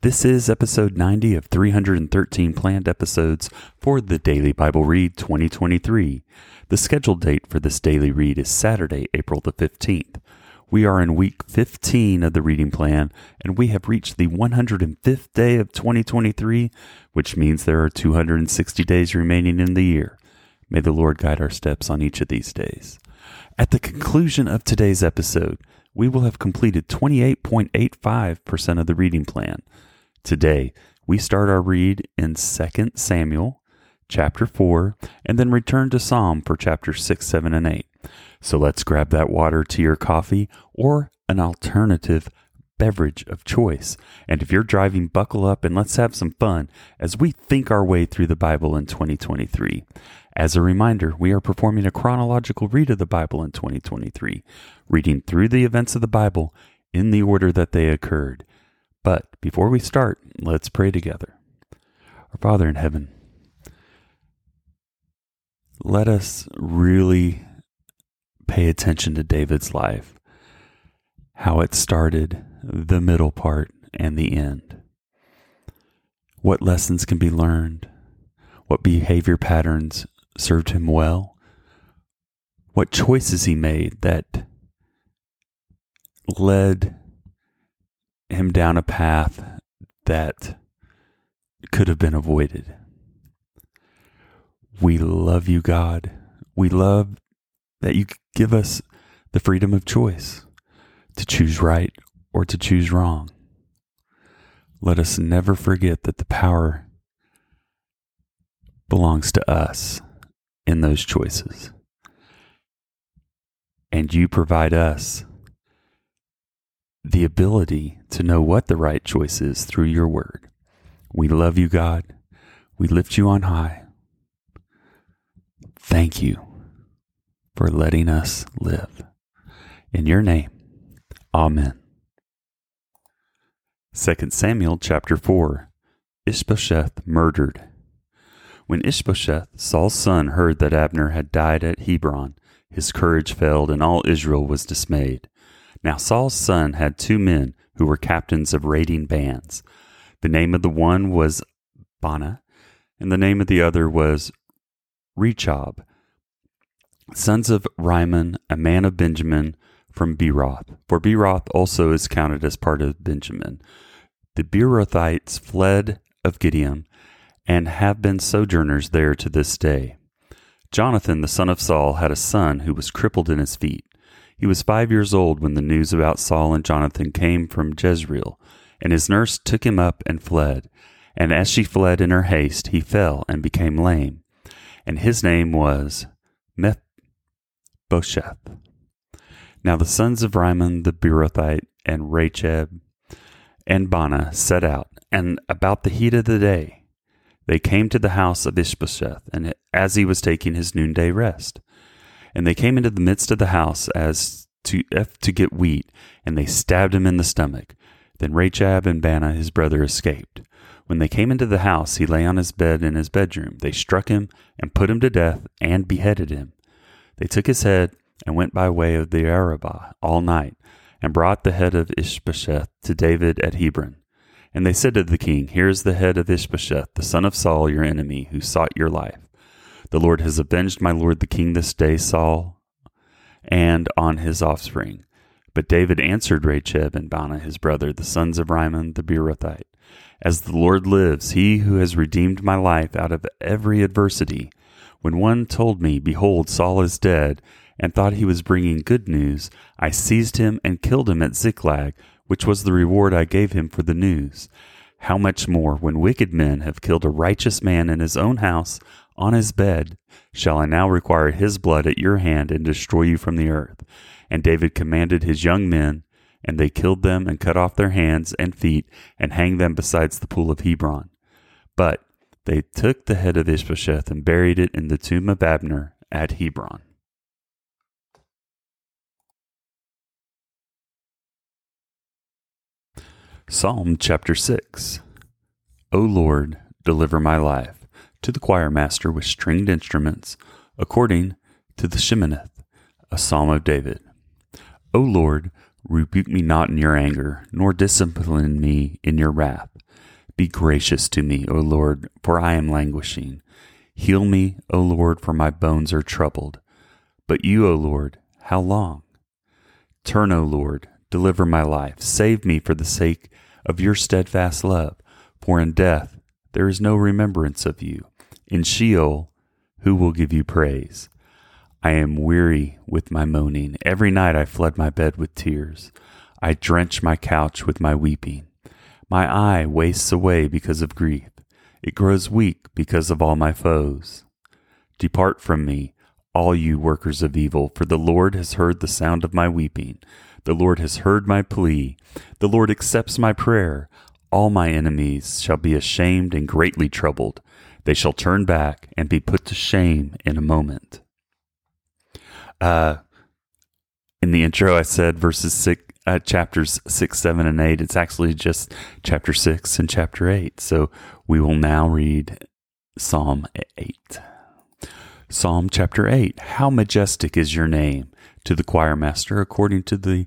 This is episode 90 of 313 planned episodes for the Daily Bible Read 2023. The scheduled date for this daily read is Saturday, April the 15th. We are in week 15 of the reading plan, and we have reached the 105th day of 2023, which means there are 260 days remaining in the year. May the Lord guide our steps on each of these days. At the conclusion of today's episode, we will have completed 28.85% of the reading plan. Today, we start our read in 2 Samuel chapter 4 and then return to Psalm for chapters 6, 7, and 8. So let's grab that water, to your coffee or an alternative beverage of choice. And if you're driving, buckle up and let's have some fun as we think our way through the Bible in 2023. As a reminder, we are performing a chronological read of the Bible in 2023, reading through the events of the Bible in the order that they occurred. But before we start, let's pray together. Our Father in heaven, let us really pay attention to David's life, how it started, the middle part, and the end. What lessons can be learned? What behavior patterns served him well? What choices he made that led him down a path that could have been avoided. We love you, God. We love that you give us the freedom of choice to choose right or to choose wrong. Let us never forget that the power belongs to us in those choices. And you provide us the ability to know what the right choice is through your word. We love you, God. We lift you on high. Thank you for letting us live. In your name, Amen. 2 Samuel chapter 4 Ishbosheth murdered. When Ishbosheth, Saul's son, heard that Abner had died at Hebron, his courage failed and all Israel was dismayed. Now Saul's son had two men who were captains of raiding bands. The name of the one was Baanah, and the name of the other was Rechab, sons of Rimmon, a man of Benjamin from Beeroth. For Beeroth also is counted as part of Benjamin. The Beerothites fled of Gibeon and have been sojourners there to this day. Jonathan, the son of Saul, had a son who was crippled in his feet. He was five years old when the news about Saul and Jonathan came from Jezreel, and his nurse took him up and fled. And as she fled in her haste, he fell and became lame. And his name was Mephibosheth. Now the sons of Rimmon the Beerothite and Rechab and Baanah set out, and about the heat of the day they came to the house of Ishbosheth, and as he was taking his noonday rest. And they came into the midst of the house as to to get wheat, and they stabbed him in the stomach. Then Rechab and Baanah his brother escaped. When they came into the house, he lay on his bed in his bedroom. They struck him and put him to death and beheaded him. They took his head and went by way of the Arabah all night, and brought the head of Ishbosheth to David at Hebron. And they said to the king, Here is the head of Ishbosheth, the son of Saul, your enemy, who sought your life. The Lord has avenged my lord the king this day, Saul, and on his offspring. But David answered Rechab and Baanah his brother, the sons of Rimmon the Beerothite, As the Lord lives, he who has redeemed my life out of every adversity, when one told me, Behold, Saul is dead, and thought he was bringing good news, I seized him and killed him at Ziklag, which was the reward I gave him for the news. How much more, when wicked men have killed a righteous man in his own house, on his bed, shall I now require his blood at your hand and destroy you from the earth? And David commanded his young men, and they killed them and cut off their hands and feet and hanged them besides the pool of Hebron. But they took the head of Ishbosheth and buried it in the tomb of Abner at Hebron. Psalm chapter 6 O Lord, deliver my life to the choir master with stringed instruments, according to the Sheminith, a psalm of David. O Lord, rebuke me not in your anger, nor discipline me in your wrath. Be gracious to me, O Lord, for I am languishing. Heal me, O Lord, for my bones are troubled. But you, O Lord, how long? Turn, O Lord, deliver my life. Save me for the sake of your steadfast love. For in death there is no remembrance of you. In Sheol, who will give you praise? I am weary with my moaning. Every night I flood my bed with tears. I drench my couch with my weeping. My eye wastes away because of grief. It grows weak because of all my foes. Depart from me, all you workers of evil, for the Lord has heard the sound of my weeping. The Lord has heard my plea. The Lord accepts my prayer. All my enemies shall be ashamed and greatly troubled. They shall turn back and be put to shame in a moment. Uh, in the intro, I said verses six, uh, chapters six, seven, and eight. It's actually just chapter six and chapter eight. So we will now read Psalm eight. Psalm chapter 8 How majestic is your name to the choir master according to the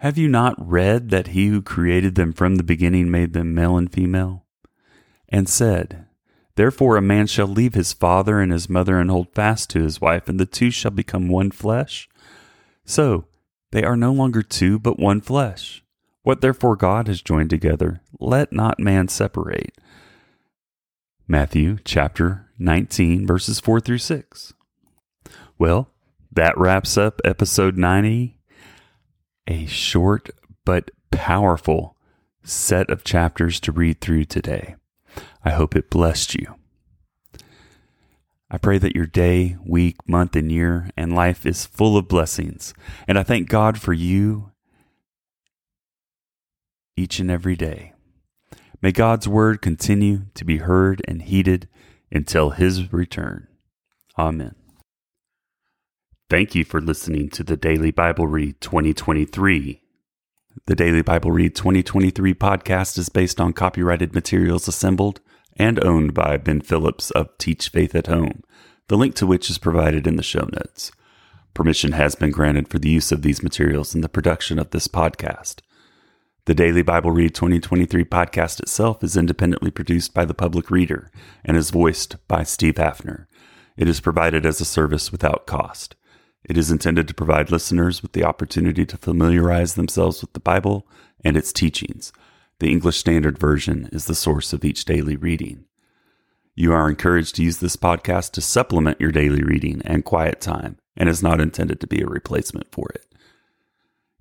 Have you not read that he who created them from the beginning made them male and female? And said, Therefore a man shall leave his father and his mother and hold fast to his wife, and the two shall become one flesh? So, they are no longer two, but one flesh. What therefore God has joined together, let not man separate. Matthew chapter 19, verses 4 through 6. Well, that wraps up episode 90. A short but powerful set of chapters to read through today. I hope it blessed you. I pray that your day, week, month, and year and life is full of blessings. And I thank God for you each and every day. May God's word continue to be heard and heeded until his return. Amen. Thank you for listening to the Daily Bible Read 2023. The Daily Bible Read 2023 podcast is based on copyrighted materials assembled and owned by Ben Phillips of Teach Faith at Home, the link to which is provided in the show notes. Permission has been granted for the use of these materials in the production of this podcast. The Daily Bible Read 2023 podcast itself is independently produced by the public reader and is voiced by Steve Haffner. It is provided as a service without cost. It is intended to provide listeners with the opportunity to familiarize themselves with the Bible and its teachings. The English Standard Version is the source of each daily reading. You are encouraged to use this podcast to supplement your daily reading and quiet time and is not intended to be a replacement for it.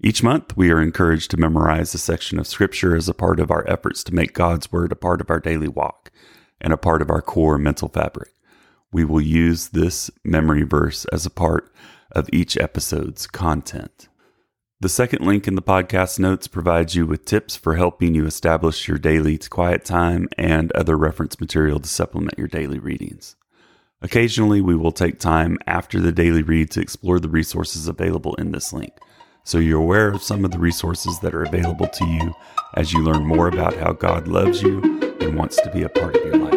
Each month, we are encouraged to memorize a section of Scripture as a part of our efforts to make God's Word a part of our daily walk and a part of our core mental fabric. We will use this memory verse as a part of each episode's content. The second link in the podcast notes provides you with tips for helping you establish your daily quiet time and other reference material to supplement your daily readings. Occasionally, we will take time after the daily read to explore the resources available in this link so you're aware of some of the resources that are available to you as you learn more about how God loves you and wants to be a part of your life.